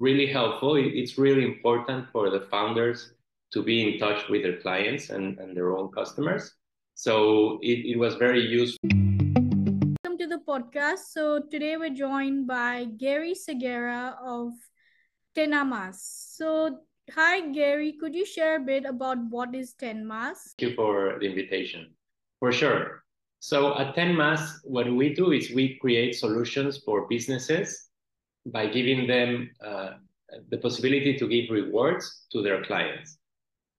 really helpful. It's really important for the founders to be in touch with their clients and, and their own customers. So it, it was very useful. Welcome to the podcast. So today we're joined by Gueri Segura of Tenmas. So hi Gueri, could you share a bit about what is Tenmas? Thank you for the invitation. For sure. So at Tenmas, what we do is we create solutions for businesses by giving them uh, the possibility to give rewards to their clients.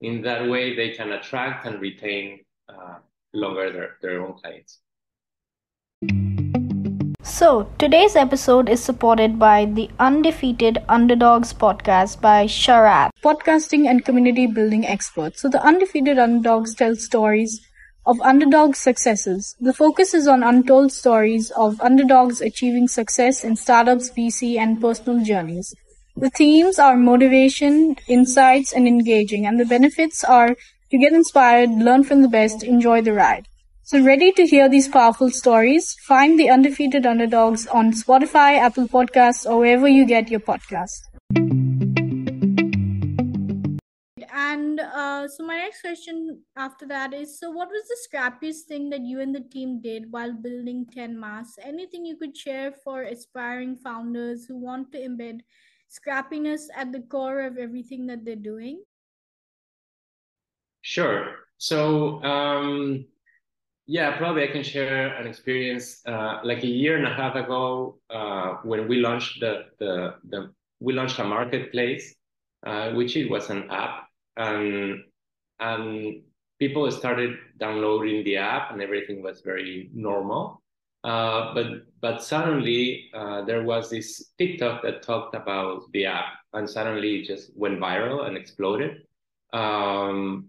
In that way, they can attract and retain uh, longer their, their own clients. So, today's episode is supported by the Undefeated Underdogs podcast by Sharath, podcasting and community building expert. So, the Undefeated Underdogs tell stories of underdog successes. The focus is on untold stories of underdogs achieving success in startups, VC, and personal journeys. The themes are motivation, insights, and engaging, and the benefits are to get inspired, learn from the best, enjoy the ride. So ready to hear these powerful stories? Find the undefeated underdogs on Spotify, Apple Podcasts, or wherever you get your podcasts. And uh, so my next question after that is: So, what was the scrappiest thing that you and the team did while building Tenmas? Anything you could share for aspiring founders who want to embed scrappiness at the core of everything that they're doing? Sure. So, um, yeah, probably I can share an experience. Uh, like a year and a half ago, uh, when we launched the, the the we launched a marketplace, uh, which it was an app and and people started downloading the app and everything was very normal uh, but but suddenly uh, there was this TikTok that talked about the app, and suddenly it just went viral and exploded. Um,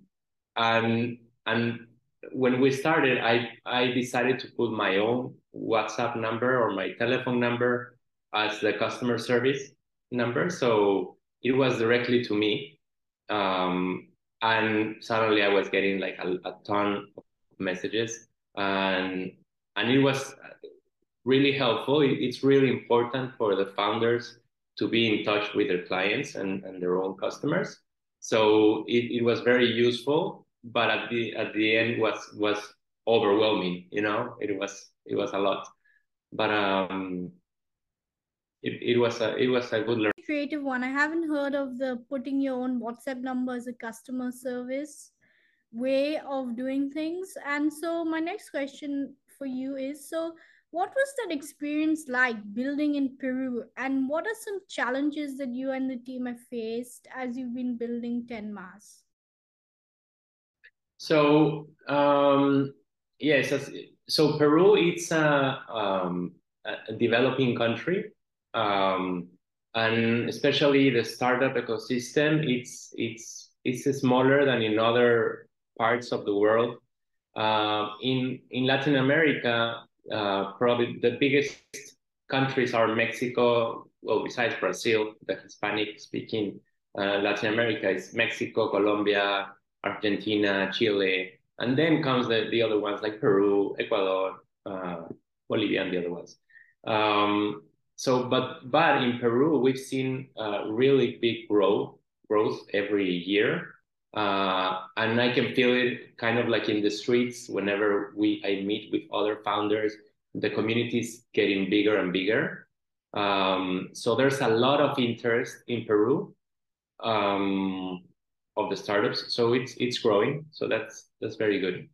and and when we started, I I decided to put my own WhatsApp number or my telephone number as the customer service number, so it was directly to me. Um, and suddenly I was getting like a, a ton of messages, and and it was really helpful. It's really important for the founders to be in touch with their clients and, and their own customers. So it, it was very useful, but at the at the end was was overwhelming. You know, it was it was a lot, but um, it, it was a it was a good learning creative one. I haven't heard of the putting your own WhatsApp number as a customer service way of doing things. And so my next question for you is so what was that experience like building in Peru and what are some challenges that you and the team have faced as you've been building Tenmas? So um, yes, so Peru it's a, um, a developing country. Um, and especially the startup ecosystem, it's it's it's smaller than in other parts of the world. Uh, in in Latin America, uh, probably the biggest countries are Mexico. Well, besides Brazil, the Hispanic-speaking uh, Latin America is Mexico, Colombia, Argentina, Chile, and then comes the, the other ones like Peru, Ecuador, uh, Bolivia, and the other ones. Um, so, but but in Peru, we've seen uh, really big growth growth every year, uh, and I can feel it kind of like in the streets whenever we I meet with other founders. The community is getting bigger and bigger. Um, so there's a lot of interest in Peru um, of the startups. So it's it's growing. So that's that's very good.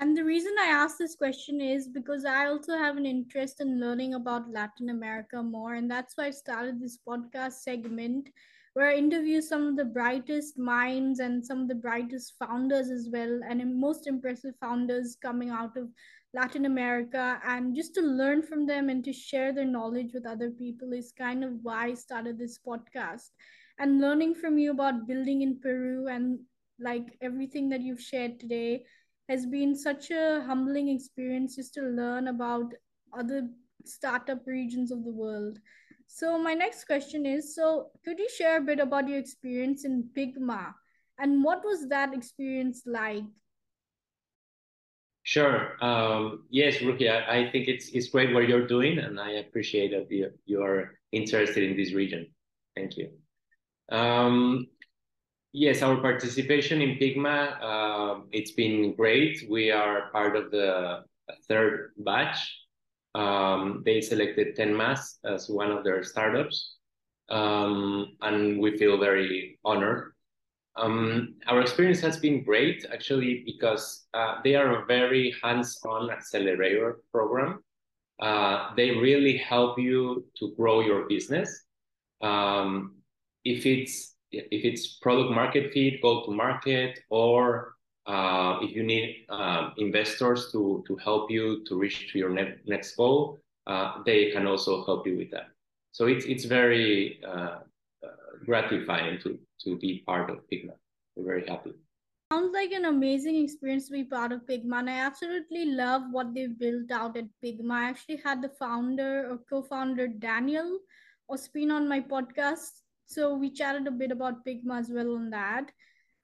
And the reason I ask this question is because I also have an interest in learning about Latin America more. And that's why I started this podcast segment where I interview some of the brightest minds and some of the brightest founders as well, and most impressive founders coming out of Latin America. And just to learn from them and to share their knowledge with other people is kind of why I started this podcast. And learning from you about building in Peru and like everything that you've shared today has been such a humbling experience just to learn about other startup regions of the world. So my next question is so could you share a bit about your experience in Pigma and what was that experience like? Sure. Um, yes, Rukia, I think it's it's great what you're doing, and I appreciate that you you are interested in this region. Thank you. Um, yes, our participation in Pigma, uh, it's been great. We are part of the third batch. Um, they selected Tenmas as one of their startups, um, and we feel very honored. Um, our experience has been great, actually, because uh, they are a very hands-on accelerator program. Uh, they really help you to grow your business. Um, if it's if it's product market fit, go to market, or uh, if you need uh, investors to to help you to reach to your ne- next goal, uh, they can also help you with that. So it's it's very uh, uh, gratifying to to be part of Pigma. We're very happy. Sounds like an amazing experience to be part of Pigma, and I absolutely love what they've built out at Pigma. I actually had the founder or co-founder Daniel Ospin on my podcast, so we chatted a bit about Pigma as well on that.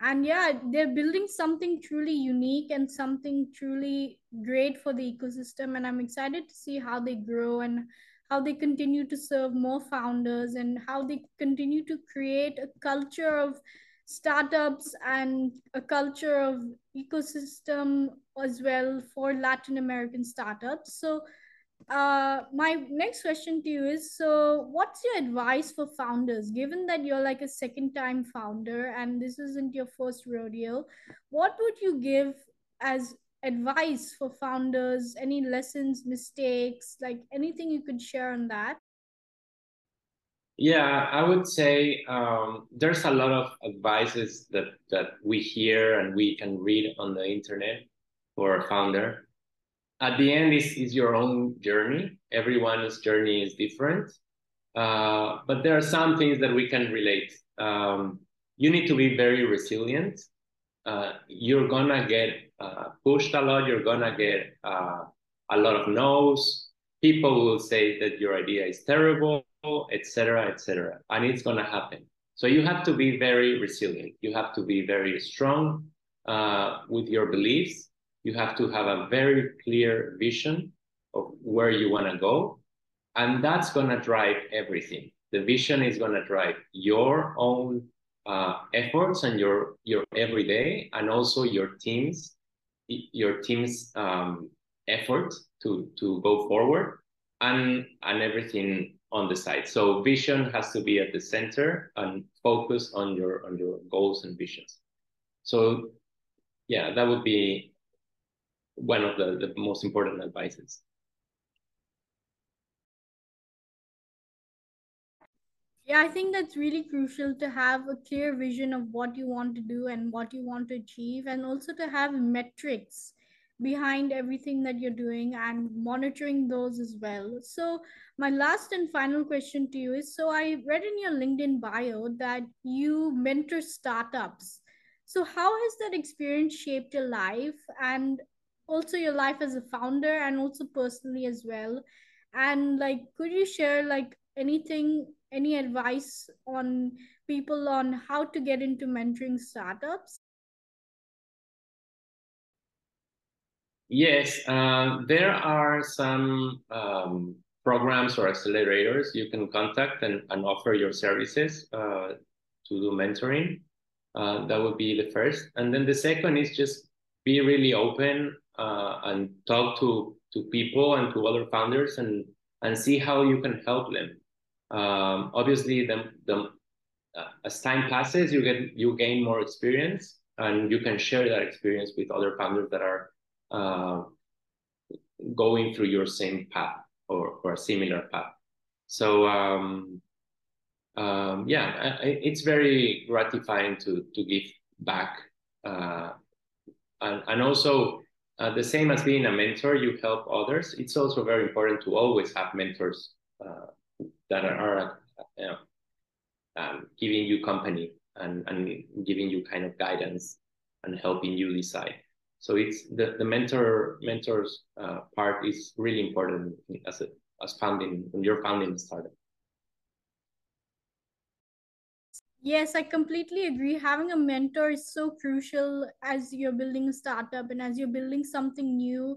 And yeah, they're building something truly unique and something truly great for the ecosystem, and I'm excited to see how they grow and how they continue to serve more founders and how they continue to create a culture of startups and a culture of ecosystem as well for Latin American startups. So, uh, my next question to you is so, what's your advice for founders? Given that you're like a second time founder and this isn't your first rodeo, what would you give as advice for founders? Any lessons, mistakes, like anything you could share on that? Yeah, I would say um, there's a lot of advices that that we hear and we can read on the internet for a founder. At the end, is is your own journey. Everyone's journey is different, uh, but there are some things that we can relate. Um, you need to be very resilient. Uh, you're gonna get uh, pushed a lot. You're gonna get uh, a lot of no's. People will say that your idea is terrible etc., etc. And it's to happen. So you have to be very resilient. You have to be very strong uh, with your beliefs. You have to have a very clear vision of where you want to go. And that's going to drive everything. The vision is going to drive your own uh, efforts and your your everyday, and also your team's your team's um, effort to to go forward, and and everything on the side. So vision has to be at the center and focus on your on your goals and visions. So yeah, that would be one of the, the most important advices. Yeah, I think that's really crucial to have a clear vision of what you want to do and what you want to achieve, and also to have metrics behind everything that you're doing and monitoring those as well. So, my last and final question to you is so I read in your LinkedIn bio that you mentor startups. So, how has that experience shaped your life and also your life as a founder and also personally as well? And like, could you share like anything, any advice on people on how to get into mentoring startups? Yes, uh, there are some um, programs or accelerators you can contact and, and offer your services uh, to do mentoring. Uh, that would be the first. And then the second is just be really open uh, and talk to, to people and to other founders and, and see how you can help them. Um, obviously, the, the, uh, as time passes, you get you gain more experience and you can share that experience with other founders that are uh, going through your same path or, or a similar path. So um, um, yeah, I, it's very gratifying to to give back, uh, and and also uh, the same as being a mentor, you help others. It's also very important to always have mentors uh, that are, you know, um, giving you company and and giving you kind of guidance and helping you decide. So it's the, the mentor mentors uh, part is really important as a, as founding when you're founding a startup. Yes, I completely agree. Having a mentor is so crucial as you're building a startup and as you're building something new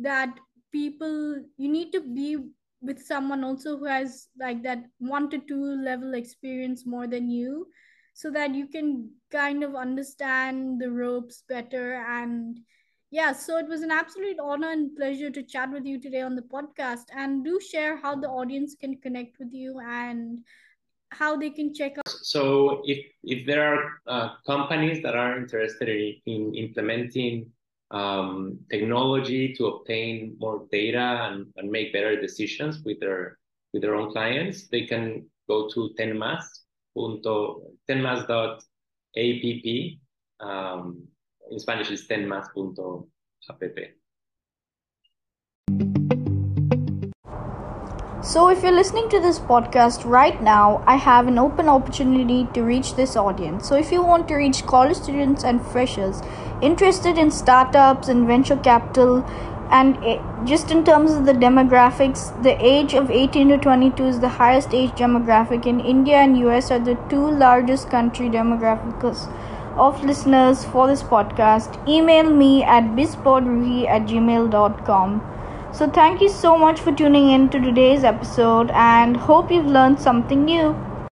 that people you need to be with someone also who has like that one to two level experience more than you so that you can kind of understand the ropes better and yeah so it was an absolute honor and pleasure to chat with you today on the podcast and do share how the audience can connect with you and how they can check out so if if there are uh, companies that are interested in, in implementing um, technology to obtain more data and, and make better decisions with their with their own clients, they can go to tenmas. tenmas.app. Um, in Spanish is tenmas.app. So, if you're listening to this podcast right now, I have an open opportunity to reach this audience. So, if you want to reach college students and freshers interested in startups and venture capital, and eh, just in terms of the demographics, the age of 18 to 22 is the highest age demographic in India and US are the two largest country demographics of listeners for this podcast. Email me at bizpodroohi at gmail.com. So, thank you so much for tuning in to today's episode and hope you've learned something new.